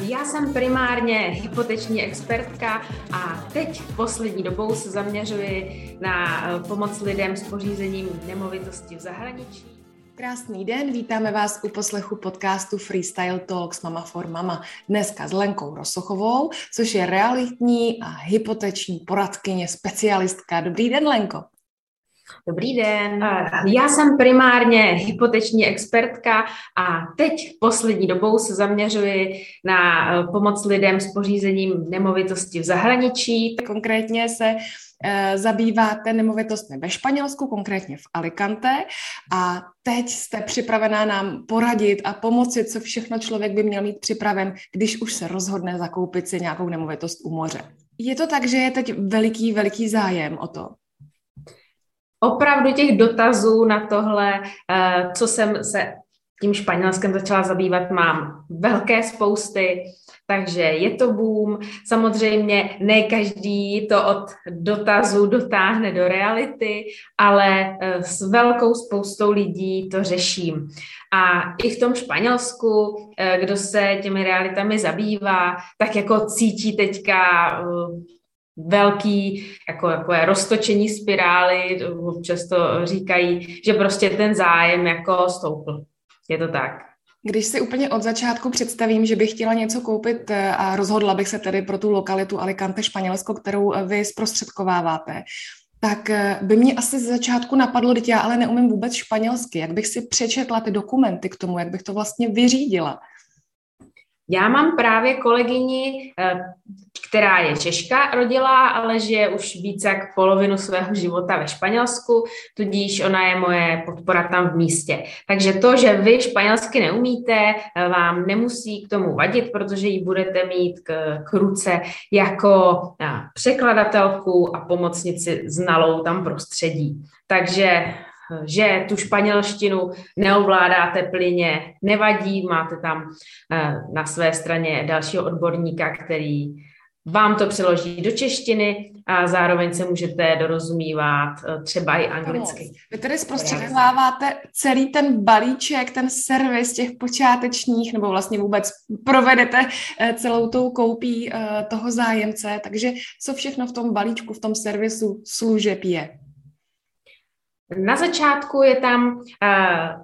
Já jsem primárně hypoteční expertka a teď poslední dobou se zaměřuji na eh, pomoc lidem s pořízením nemovitosti v zahraničí. Krásný den, vítáme vás u poslechu podcastu Freestyle Talks Mama for Mama. Dneska s Lenkou Rosochovou, což je realitní a hypoteční poradkyně, specialistka. Dobrý den, Lenko. Dobrý den. Já jsem primárně hypoteční expertka a teď poslední dobou se zaměřuji na eh, pomoc lidem s pořízením nemovitosti v zahraničí. Konkrétně se eh, zabýváte nemovitostmi ve Španělsku, konkrétně v Alicante a teď jste připravená nám poradit a pomoci, co všechno člověk by měl mít připraven, když už se rozhodne zakoupit si nějakou nemovitost u moře. Je to tak, že je teď veliký, veliký zájem o to? Opravdu těch dotazů na tohle, eh, co jsem se tím Španělskem začala zabývat, mám velké spousty, takže je to boom. Samozřejmě ne každý to od dotazu dotáhne do reality, ale eh, s velkou spoustou lidí to řeším. A i v tom Španělsku, eh, kdo se těmi realitami zabývá, tak jako cítí teďka velký, jako, jako je roztočení spirály, občas to říkají, že prostě ten zájem jako stoupl. Je to tak. Když si úplně od začátku představím, že bych chtěla něco koupit eh, a rozhodla bych se tedy pro tu lokalitu Alicante, Španělsko, kterou eh, vy zprostředkováváte, tak eh, by mě asi z začátku napadlo, že já ale neumím vůbec španělsky. Jak bych si přečetla ty dokumenty k tomu, jak bych to vlastně vyřídila? Já mám právě kolegyni, eh, která je Češka, rodila, ale žije už více jak polovinu svého života ve Španělsku, tudíž ona je moje podpora tam v místě. Takže to, že vy španělsky neumíte, eh, vám nemusí k tomu vadit, protože ji budete mít k, k ruce jako eh, překladatelku a pomocnici znalou tam prostředí. Takže že tu španělštinu neovládáte plyně, nevadí, máte tam eh, na své straně dalšího odborníka, který vám to přeloží do češtiny a zároveň se můžete dorozumívat eh, třeba i anglicky. Vy tedy zprostředkováváte celý ten balíček, ten servis těch počátečních, nebo vlastně vůbec provedete eh, celou tou koupí toho zájemce, takže co všechno v tom balíčku, v tom servisu služeb je? Na začátku je tam uh,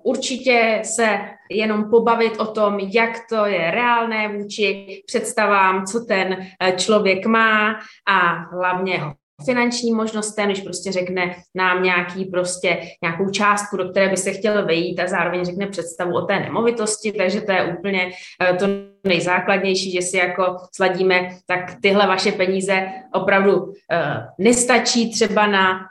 určitě se jenom pobavit o tom, jak to je reálné vůči představám, co ten uh, člověk má a hlavně ho finanční možnostem, když prostě řekne nám nějaký prostě nějakou částku, do které by se chtěl vejít a zároveň řekne představu o té nemovitosti, takže to je úplně uh, to nejzákladnější, že si jako sladíme, tak tyhle vaše peníze opravdu nestačí třeba na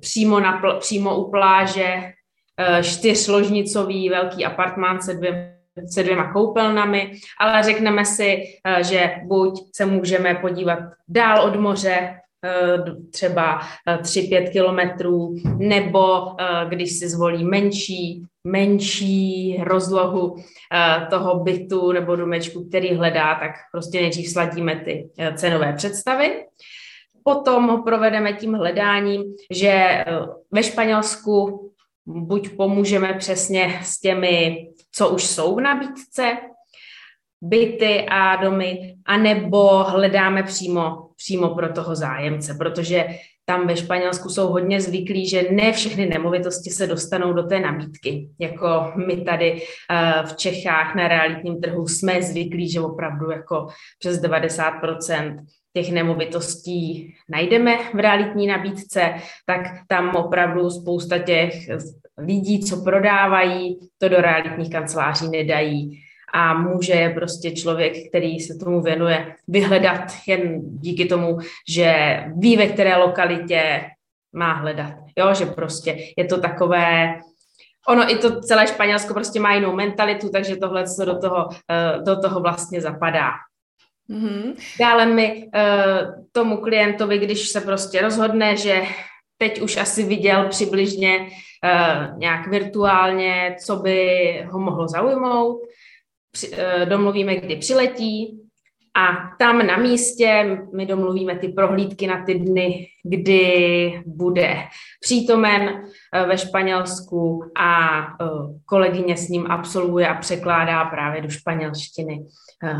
přímo, na, přímo u pláže uh, čtyřložnicový velký apartmán se dvě se dvěma koupelnami, ale řekneme si, že buď se můžeme podívat dál od moře, třeba 3-5 kilometrů, nebo když si zvolí menší menší rozlohu eh, toho bytu nebo domečku, který hledá, tak prostě nejdřív sladíme ty eh, cenové představy. Potom ho provedeme tím hledáním, že eh, ve Španělsku buď pomůžeme přesně s těmi, co už jsou v nabídce, byty a domy, anebo hledáme přímo, přímo pro toho zájemce, protože tam ve Španělsku jsou hodně zvyklí, že ne všechny nemovitosti se dostanou do té nabídky. Jako my tady uh, v Čechách na realitním trhu jsme zvyklí, že opravdu jako přes 90% těch nemovitostí najdeme v realitní nabídce, tak tam opravdu spousta těch lidí, co prodávají, to do realitních kanceláří nedají a může prostě člověk, který se tomu věnuje, vyhledat jen díky tomu, že ví, ve které lokalitě má hledat. Jo, že prostě je to takové, ono i to celé Španělsko prostě má jinou mentalitu, takže tohle co do toho, eh, do toho vlastně zapadá. Mm-hmm. Dále mi uh, tomu klientovi, když se prostě rozhodne, že teď už asi viděl přibližně uh, nějak virtuálně, co by ho mohlo zaujmout, při, uh, domluvíme, kdy přiletí A tam na místě my domluvíme ty prohlídky na ty dny, kdy bude přítomen eh, ve Španělsku a eh, kolegyně s ním absolvuje a překládá právě do španělštiny eh,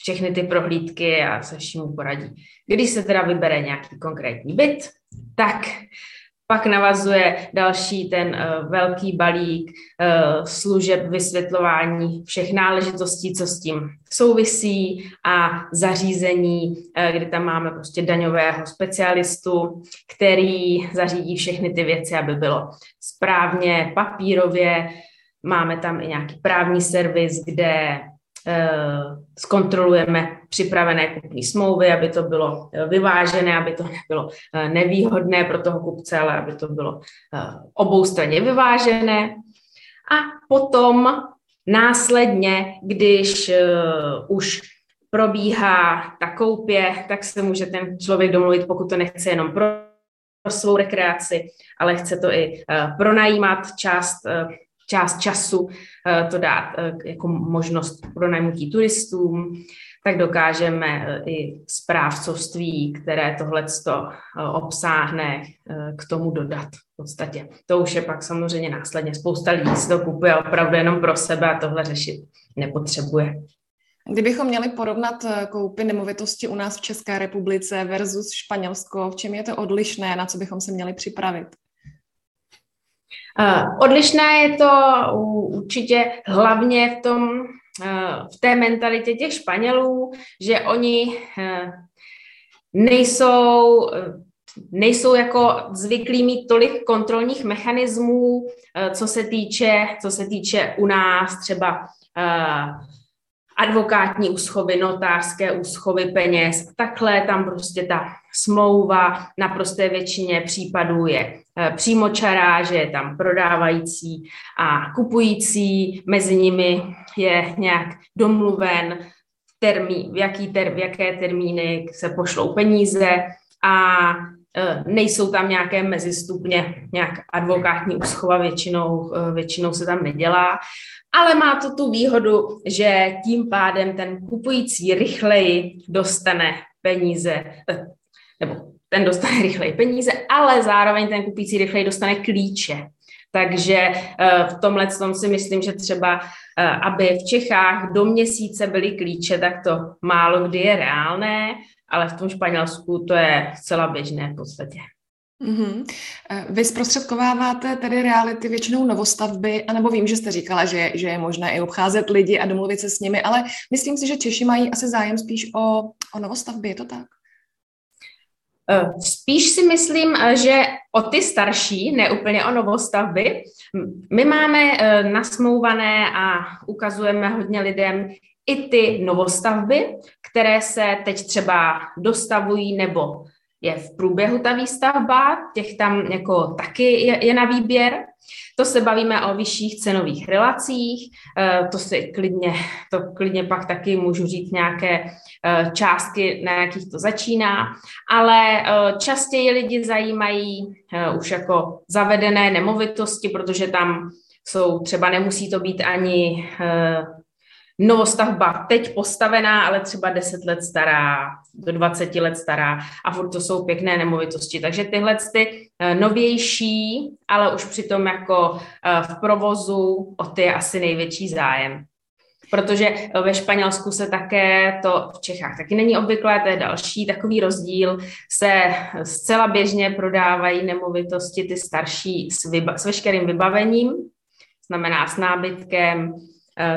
všechny ty prohlídky a se vším poradí. Když se teda vybere nějaký konkrétní byt, tak pak navazuje další ten uh, velký balík uh, služeb vysvětlování všech náležitostí, co s tím souvisí a zařízení, uh, kdy tam máme prostě daňového specialistu, který zařídí všechny ty věci, aby bylo správně papírově. Máme tam i nějaký právní servis, kde zkontrolujeme připravené kupní smlouvy, aby to bylo eh, vyvážené, aby to nebylo eh, nevýhodné pro toho kupce, ale aby to bylo oboustranně vyvážené. A potom následně, když už probíhá ta koupě, tak se může ten člověk domluvit, pokud to nechce jenom pro svou rekreaci, ale chce to i pronajímat část část času eh, to dát eh, jako možnost pro najmutí turistům, tak dokážeme eh, i správcovství, které tohle obsáhne, k tomu dodat v podstatě. To už je pak samozřejmě následně. Spousta lidí si to kupuje opravdu jenom pro sebe a tohle řešit nepotřebuje. Kdybychom měli porovnat koupy nemovitosti u nás v České republice versus Španělsko, v čem je to odlišné, na co bychom se měli připravit? Odlišné je to určitě hlavně v tom, v té mentalitě těch Španělů, že oni nejsou, nejsou jako zvyklí mít tolik kontrolních mechanismů, co se týče, co se týče u nás třeba advokátní úschovy, notářské úschovy peněz. Takhle tam prostě ta smlouva na prosté většině případů je eh, přímočará, že je tam prodávající a kupující, mezi nimi je nějak domluven termín, v, jaký ter, v jaké termíny se pošlou peníze a eh, nejsou tam nějaké mezistupně, nějak advokátní úschova většinou, eh, většinou se tam nedělá. Ale má to tu výhodu, že tím pádem ten kupující rychleji dostane peníze, eh, nebo ten dostane rychleji peníze, ale zároveň ten kupující rychleji dostane klíče. Takže eh, v tomhle tom si myslím, že třeba, eh, aby v Čechách do měsíce byly klíče, tak to málo kdy je reálné, ale v tom Španělsku to je zcela běžné v podstatě. Mm-hmm. Vy zprostředkováváte tedy reality většinou novostavby, anebo vím, že jste říkala, že, že je možné i obcházet lidi a domluvit se s nimi, ale myslím si, že Češi mají asi zájem spíš o, o novostavby, je to tak? Eh, spíš si myslím, eh, že o ty starší, ne úplně o novostavby. My máme nasmouvané a ukazujeme hodně lidem i ty novostavby, které se teď třeba dostavují nebo je v průběhu ta výstavba, těch tam jako taky je, je na výběr. To se bavíme o vyšších cenových relacích, eh, to si klidně, to klidně pak taky můžu říct nějaké eh, částky, na jakých to začíná, ale eh, častěji lidi zajímají už jako zavedené nemovitosti, protože tam jsou třeba nemusí to být ani novostavba teď postavená, ale třeba 10 let stará, do 20 let stará a furt to jsou pěkné nemovitosti. Takže tyhle ty eh, novější, ale už přitom jako eh, v provozu o ty je asi největší zájem. Protože eh, ve Španělsku se také to v Čechách taky není obvyklé, to je další takový rozdíl, se zcela běžně prodávají nemovitosti ty starší s, vyba- s veškerým vybavením, znamená s nábytkem,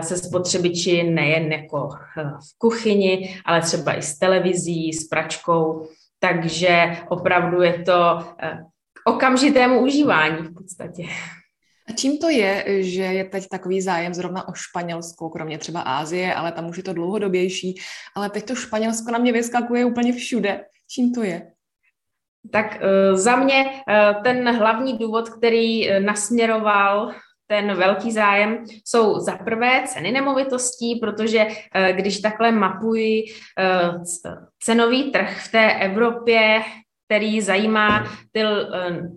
se spotřebiči nejen jako eh, v kuchyni, ale třeba i s televizí, s pračkou, takže opravdu je to eh, k okamžitému užívání v podstatě. A čím to je, že je teď takový zájem zrovna o Španělsko, kromě třeba Ázie, ale tam už je to dlouhodobější, ale teď to Španělsko na mě vyskakuje úplně všude. Čím to je? Tak za mě ten hlavní důvod, který nasměroval ten velký zájem jsou za prvé ceny nemovitostí, protože eh, když takhle mapuji eh, cenový trh v té Evropě, který zajímá ty eh,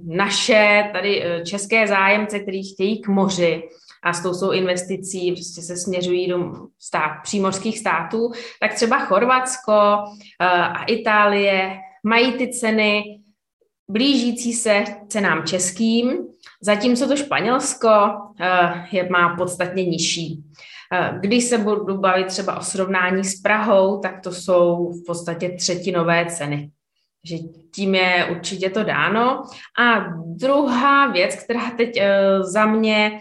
naše tady české zájemce, kteří chtějí k moři a s tou svou investicí prostě se směřují do stát, přímořských států, tak třeba Chorvatsko a Itálie mají ty ceny blížící se cenám českým, zatímco to Španělsko je, má podstatně nižší. Když se budu bavit třeba o srovnání s Prahou, tak to jsou v podstatě třetinové ceny. Že tím je určitě to dáno. A druhá věc, která teď uh, za mě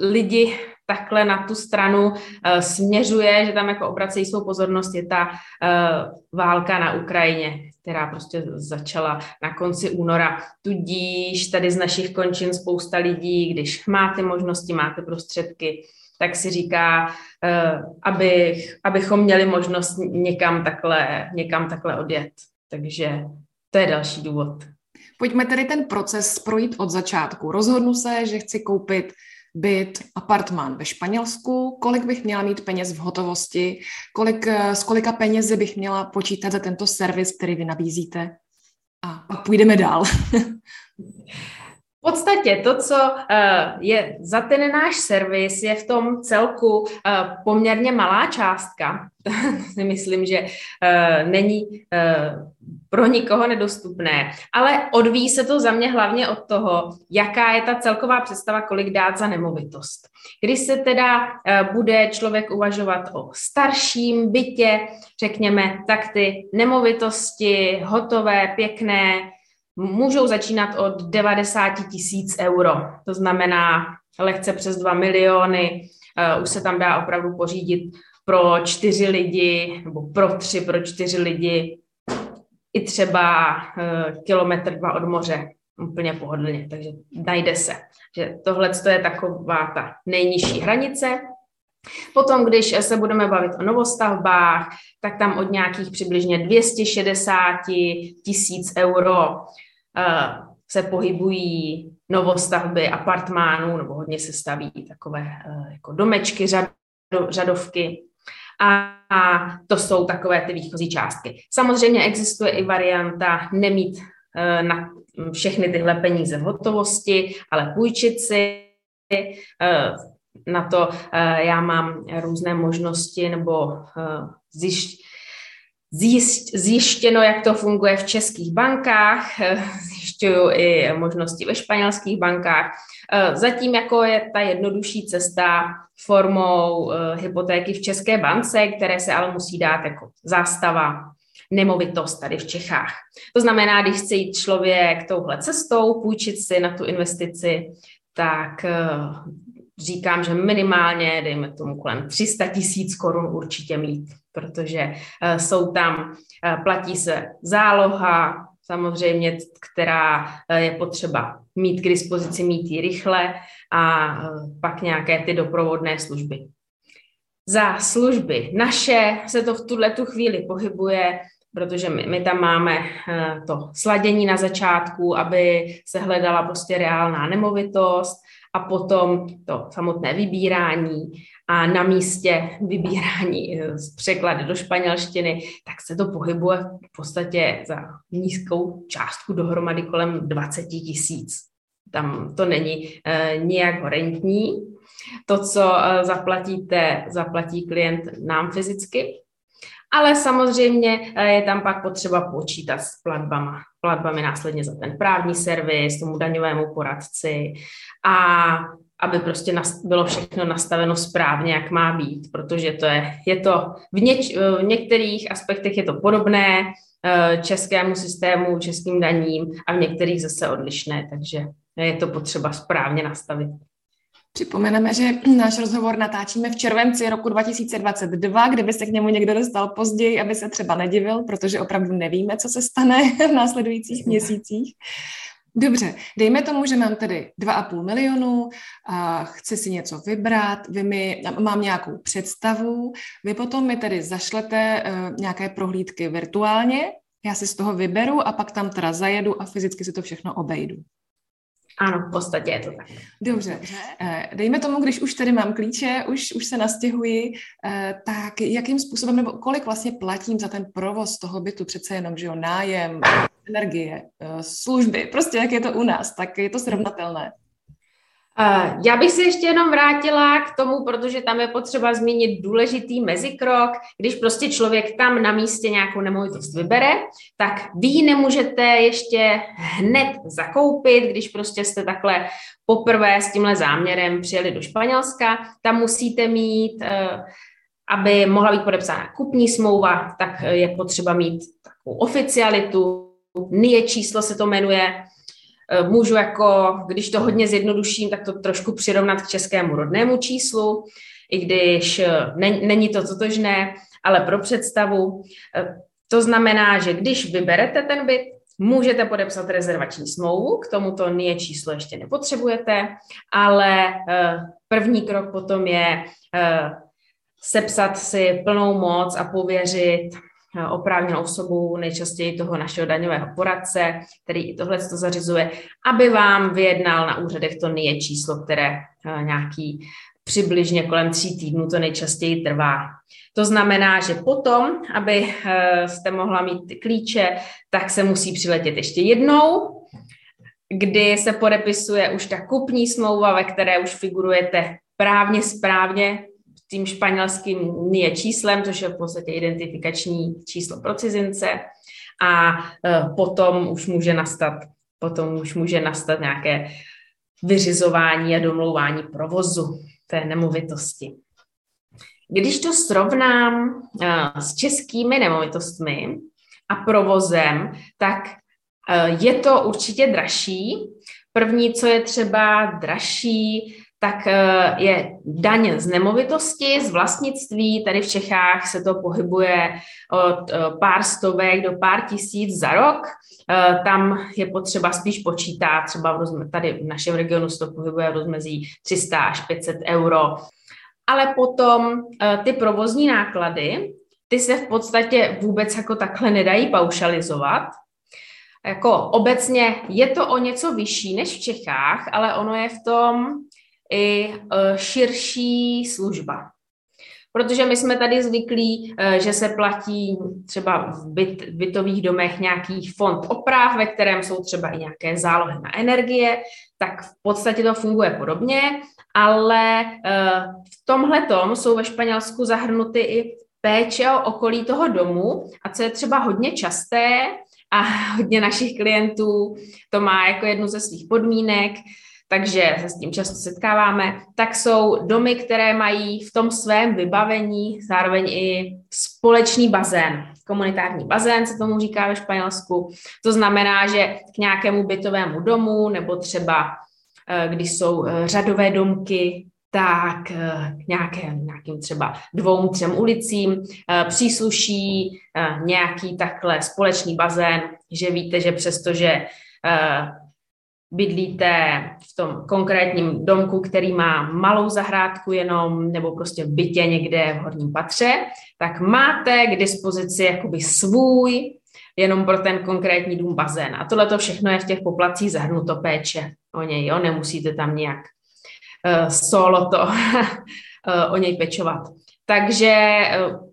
lidi takhle na tu stranu uh, směřuje, že tam jako obracejí svou pozornost, je ta uh, válka na Ukrajině, která prostě začala na konci února. Tudíž tady z našich končin spousta lidí, když máte možnosti, máte prostředky, tak si říká, uh, abych, abychom měli možnost někam takhle, někam takhle odjet. Takže to je další důvod. Pojďme tedy ten proces projít od začátku. Rozhodnu se, že chci koupit byt, apartmán ve Španělsku, kolik bych měla mít peněz v hotovosti, kolik, s kolika penězi bych měla počítat za tento servis, který vy nabízíte. A pak půjdeme dál. V podstatě to, co eh, je za ten náš servis, je v tom celku eh, poměrně malá částka. myslím, že eh, není pro nikoho nedostupné, ale odvíjí se to za mě hlavně od toho, jaká je ta celková představa, kolik dát za nemovitost. Když se teda bude člověk uvažovat o starším bytě, řekněme, tak ty nemovitosti hotové, pěkné, můžou začínat od 90 tisíc euro. To znamená lehce přes 2 miliony. Uh, už se tam dá opravdu pořídit pro čtyři lidi, nebo pro tři, pro čtyři lidi, i třeba uh, kilometr dva od moře, úplně pohodlně, takže najde se. Že tohle je taková ta nejnižší hranice. Potom, když se budeme bavit o novostavbách, tak tam od nějakých přibližně 260 tisíc euro Eh, se pohybují novostavby apartmánů, nebo hodně se staví takové eh, jako domečky, řadovky. A, a to jsou takové ty výchozí částky. Samozřejmě existuje i varianta nemít eh, na všechny tyhle peníze v hotovosti, ale půjčit si. Na to já mám různé možnosti nebo zjišť, zjištěno, jak to funguje v českých bankách, zjišťuju i možnosti ve španělských bankách. Eh, zatím jako je ta jednodušší cesta formou eh, hypotéky v České bance, které se ale musí dát jako zástava, nemovitost tady v Čechách. To znamená, když chce jít člověk touhle cestou, půjčit si na tu investici, tak eh, říkám, že minimálně, dejme tomu kolem 300 tisíc korun určitě mít, protože jsou tam, platí se záloha, samozřejmě, která uh, je potřeba mít k dispozici, mít ji rychle a pak nějaké ty doprovodné služby. Za služby naše se to v tuhle tu chvíli pohybuje protože my, my tam máme to sladění na začátku, aby se hledala prostě reálná nemovitost, a potom to samotné vybírání a na místě vybírání eh, z překlady do španělštiny, tak se to pohybuje v podstatě za nízkou částku dohromady kolem 20 tisíc. Tam to není e, nijak horentní. To, co e, zaplatíte, zaplatí klient nám fyzicky, ale samozřejmě je tam pak potřeba počítat s platbama. Platbami následně za ten právní servis, tomu daňovému poradci a aby prostě bylo všechno nastaveno správně, jak má být, protože to je, je to v, něč, v některých aspektech je to podobné eh, českému systému, českým daním a v některých zase odlišné, takže je to potřeba správně nastavit. Připomeneme, že náš rozhovor natáčíme v červenci roku 2022, kdyby se k němu někdo dostal později, aby se třeba nedivil, protože opravdu nevíme, co se stane v následujících měsících. Dobře, dejme tomu, že mám tedy 2,5 milionu, a chci si něco vybrat, vy mi, mám nějakou představu, vy potom mi tedy zašlete uh, nějaké prohlídky virtuálně, já si z toho vyberu a pak tam teda zajedu a fyzicky si to všechno obejdu. Ano, v podstatě je to tak. Dobře. Eh, dejme tomu, když už tady mám klíče, už, už se nastěhuji, eh, tak jakým způsobem, nebo kolik vlastně platím za ten provoz toho bytu, přece jenom, že jo, nájem, energie, eh, služby, prostě jak je to u nás, tak je to srovnatelné. Já bych se ještě jenom vrátila k tomu, protože tam je potřeba zmínit důležitý mezikrok. Když prostě člověk tam na místě nějakou nemovitost vybere, tak vy ji nemůžete ještě hned zakoupit, když prostě jste takhle poprvé s tímhle záměrem přijeli do Španělska. Tam musíte mít, eh, aby mohla být podepsána kupní smlouva, tak je potřeba mít takovou oficialitu, NIE číslo se to jmenuje, Eh, můžu jako, když to hodně zjednoduším, tak to trošku přirovnat k českému rodnému číslu, i když eh, není to totožné, ale pro představu. Eh, to znamená, že když vyberete ten byt, můžete podepsat rezervační smlouvu, k tomuto NIE číslo ještě nepotřebujete, ale první krok potom je sepsat si plnou moc a pověřit oprávněnou osobu, nejčastěji toho našeho daňového poradce, který i tohle to zařizuje, aby vám vyjednal na úřadech to NIE číslo, které eh, nějaký přibližně kolem tří týdnů to nejčastěji trvá. To znamená, že potom, aby eh, jste mohla mít klíče, tak se musí přiletět ještě jednou, kdy se podepisuje už ta kupní smlouva, ve které už figurujete právně správně tím španělským NIE číslem, což je v podstatě identifikační číslo pro cizince a e, potom už může nastat, potom už může nastat nějaké vyřizování a domlouvání provozu té nemovitosti. Když to srovnám e, s českými nemovitostmi a provozem, tak e, je to určitě dražší. První, co je třeba dražší, tak eh, je daň z nemovitosti, z vlastnictví. Tady v Čechách se to pohybuje od eh, pár stovek do pár tisíc za rok. Eh, tam je potřeba spíš počítat, třeba v rozme, tady v našem regionu se to pohybuje v rozmezí 300 až 500 euro. Ale potom ty provozní náklady, ty se v podstatě vůbec jako takhle nedají paušalizovat, jako obecně je to o něco vyšší než v Čechách, ale ono je v tom i e, širší služba. Protože my jsme tady zvyklí, e, že se platí třeba v byt, bytových domech nějaký fond oprav, ve kterém jsou třeba i nějaké zálohy na energie, tak v podstatě to funguje podobně, ale e, v tomhle jsou ve Španělsku zahrnuty i péče o okolí toho domu a co je třeba hodně časté a hodně našich klientů to má jako jednu ze svých podmínek, takže se s tím často setkáváme, tak jsou domy, které mají v tom svém vybavení zároveň i společný bazén. Komunitární bazén se tomu říká ve Španělsku. To znamená, že k nějakému bytovému domu nebo třeba eh, když jsou eh, řadové domky, tak eh, k nějakým, nějakým třeba dvou, třem ulicím přísluší nějaký takhle společný bazén, že víte, že přestože bydlíte v tom konkrétním domku, který má malou zahrádku jenom, nebo prostě v bytě někde v horním patře, tak máte k dispozici jakoby svůj, jenom pro ten konkrétní dům bazén. A tohle to všechno je v těch poplacích zahrnuto péče o něj, jo? nemusíte tam nějak uh, solo to uh, o něj pečovat. Takže uh,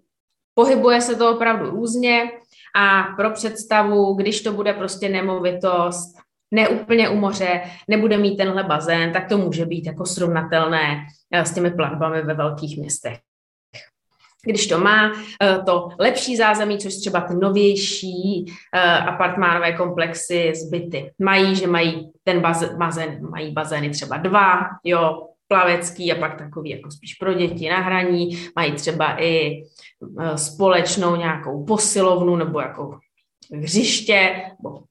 pohybuje se to opravdu různě a pro představu, když to bude prostě nemovitost, neúplně u moře, nebude mít tenhle bazén, tak to může být jako srovnatelné eh, s těmi platbami ve velkých městech. Když to má eh, to lepší zázemí, což třeba ty novější eh, apartmánové komplexy, zbyty mají, že mají ten bazén, mají bazény třeba dva, jo, plavecký a pak takový jako spíš pro děti na hraní, mají třeba i společnou nějakou posilovnu nebo jako hřiště,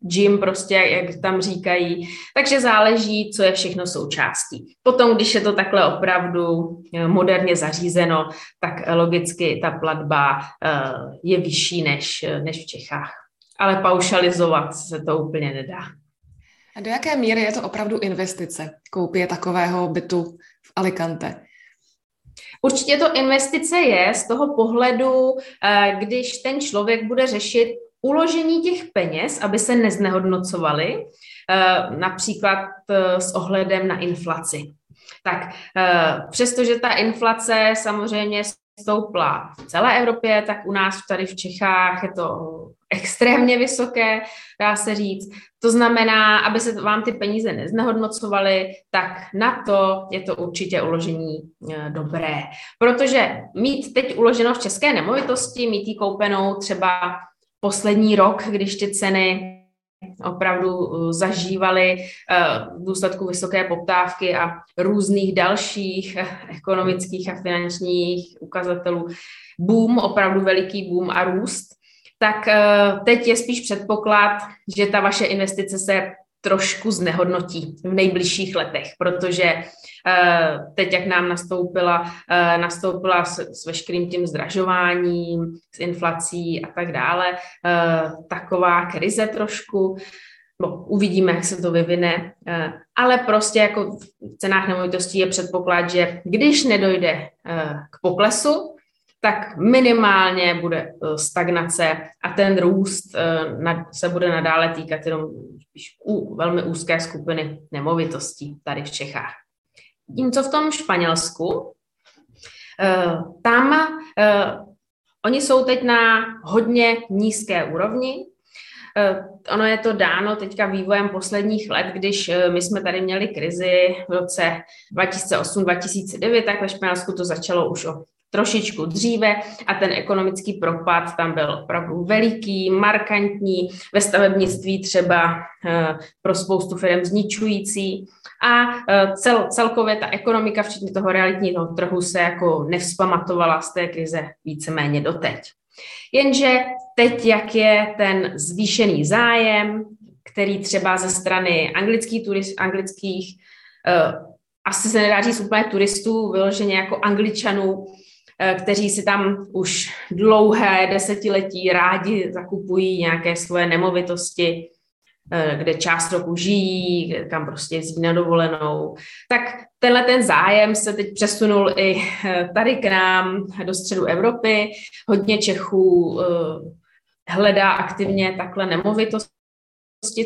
gym prostě, jak tam říkají. Takže záleží, co je všechno součástí. Potom, když je to takhle opravdu eh, moderně zařízeno, tak logicky ta platba eh, je vyšší než, než v Čechách. Ale paušalizovat se to úplně nedá. A do jaké míry je to opravdu investice, koupě takového bytu v Alicante? Určitě to investice je z toho pohledu, eh, když ten člověk bude řešit uložení těch peněz, aby se neznehodnocovaly, eh, například eh, s ohledem na inflaci. Tak přestože ta inflace samozřejmě stoupla v celé Evropě, tak u nás tady v Čechách je to extrémně vysoké, dá se říct. To znamená, aby se vám ty peníze neznehodnocovaly, tak na to je to určitě uložení dobré. Protože mít teď uloženo v české nemovitosti, mít ji koupenou třeba poslední rok, když ty ceny opravdu uh, zažívali uh, v důsledku vysoké poptávky a různých dalších eh, ekonomických a finančních ukazatelů boom, opravdu veliký boom a růst, tak uh, teď je spíš předpoklad, že ta vaše investice se trošku znehodnotí v nejbližších letech, protože eh, teď, jak nám nastoupila, eh, nastoupila s, s veškerým tím zdražováním, s inflací a tak dále, eh, taková krize trošku, no, uvidíme, jak se to vyvine, ale prostě jako v cenách nemovitostí je předpoklad, že když nedojde k poklesu, tak minimálně bude eh, stagnace a ten růst eh, se bude nadále týkat jenom u velmi úzké skupiny nemovitostí tady v Čechách. Tím, co v tom Španělsku, eh, tam oni jsou teď na hodně nízké úrovni, Ono je to dáno teďka vývojem posledních let, když my jsme tady měli krizi v roce 2008-2009, tak ve Španělsku to začalo už o trošičku dříve a ten ekonomický propad tam byl opravdu veliký, markantní, ve stavebnictví třeba eh, pro spoustu firm zničující a eh, cel, celkově ta ekonomika, včetně toho realitního trhu, se jako nevzpamatovala z té krize víceméně doteď. Jenže teď, jak je ten zvýšený zájem, který třeba ze strany anglických, turist, anglických uh, asi se nedá říct úplně turistů, vyloženě jako angličanů, Eh, kteří si tam už dlouhé desetiletí rádi zakupují nějaké svoje nemovitosti, eh, kde část roku žijí, kam prostě jezdí na dovolenou. Tak tenhle ten zájem se teď přesunul i eh, tady k nám do středu Evropy. Hodně Čechů hledá aktivně takhle nemovitosti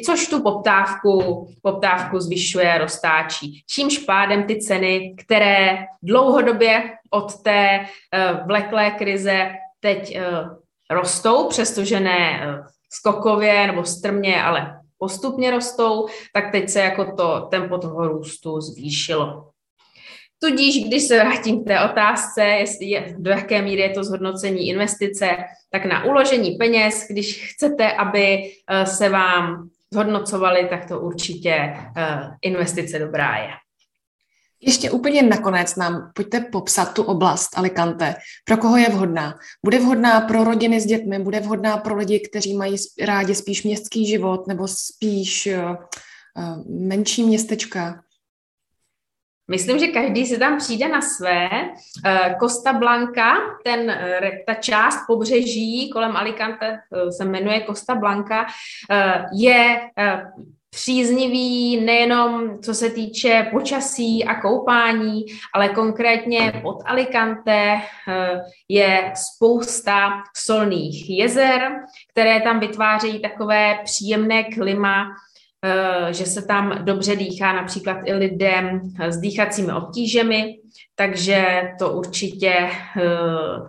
což tu poptávku, poptávku zvyšuje, roztáčí. Čímž pádem ty ceny, které dlouhodobě od té uh, vleklé krize teď uh, rostou, přestože ne uh, skokově nebo strmě, ale postupně rostou, tak teď se jako to tempo toho růstu zvýšilo. Tudíž, když se vrátím k té otázce, jestli je, do jaké míry je to zhodnocení investice, tak na uložení peněz, když chcete, aby eh, se vám zhodnocovali, tak to určitě eh, investice dobrá je. Ještě úplně nakonec nám pojďte popsat tu oblast Alicante. Pro koho je vhodná? Bude vhodná pro rodiny s dětmi? Bude vhodná pro lidi, kteří mají rádi spíš městský život nebo spíš uh, menší městečka? Myslím, že každý si tam přijde na své. Eh, Costa Blanca, ten, eh, ta část pobřeží kolem Alicante eh, se jmenuje Costa Blanca, je příznivý nejenom co se týče počasí a koupání, ale konkrétně pod Alicante je spousta solných jezer, které tam vytvářejí takové příjemné klima, že se tam dobře dýchá například i lidem s dýchacími obtížemi, takže to určitě eh,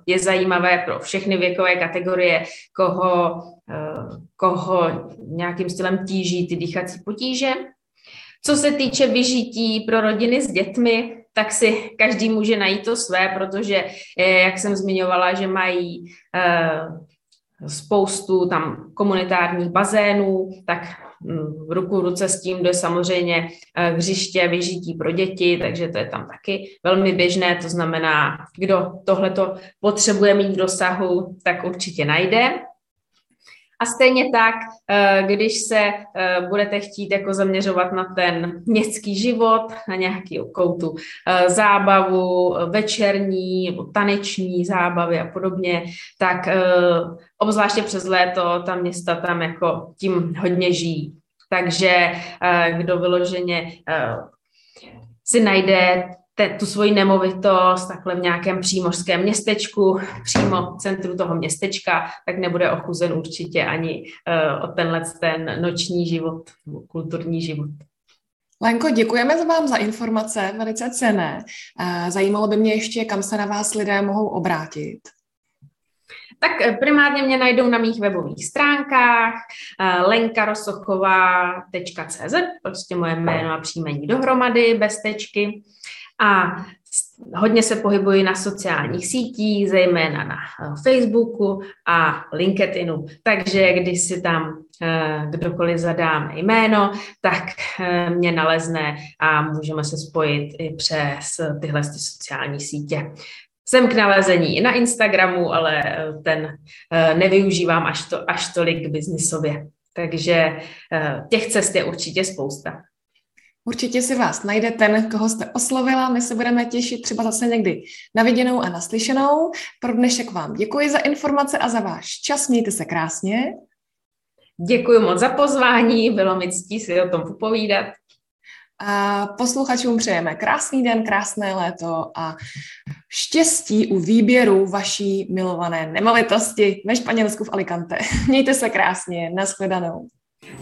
je zajímavé pro všechny věkové kategorie, koho, eh, koho nějakým stylem tíží ty dýchací potíže. Co se týče vyžití pro rodiny s dětmi, tak si každý může najít to své, protože, jak jsem zmiňovala, že mají spoustu tam komunitárních bazénů, tak ruku v ruce s tím jde samozřejmě eh, hřiště vyžití pro děti, takže to je tam taky velmi běžné, to znamená, kdo tohleto potřebuje mít v dosahu, tak určitě najde. Stejně tak, eh, když se eh, budete chtít jako zaměřovat na ten městský život, na nějaký koutu zábavu, večerní, taneční zábavy a podobně, tak obzvláště přes léto ta města tam jako tím hodně žijí. Takže kdo vyloženě si najde te, tu svoji nemovitost takhle v nějakém přímořském městečku, přímo v centru toho městečka, tak nebude ochuzen určitě ani uh, o tenhle ten noční život, kulturní život. Lenko, děkujeme vám za informace, velice cené. Zajímalo by mě ještě, kam se na vás lidé mohou obrátit. Tak eh, primárně mě najdou na mých webových stránkách eh, lenkarosochová.cz, prostě moje jméno a příjmení dohromady, bez tečky. A hodně se pohybuji na sociálních sítích, zejména na eh, Facebooku a LinkedInu. Takže když si tam kdokoliv zadáme jméno, tak mě nalezne a můžeme se spojit i přes tyhle sociální sítě. Jsem k nalezení i na Instagramu, ale eh, ten eh, nevyužívám až, to, až tolik biznisově. Takže eh, těch cest je určitě spousta. Určitě si vás najde ten, koho jste oslovila. My se budeme těšit třeba zase někdy na viděnou a naslyšenou. Pro dnešek vám děkuji za informace a za váš čas. Mějte se krásně. Děkuji moc za pozvání, bylo mi ctí si o tom popovídat. A posluchačům přejeme krásný den, krásné léto a štěstí u výběru vaší milované nemovitosti ve Španělsku v Alicante. Mějte se krásně, nashledanou.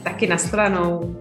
Taky nashledanou.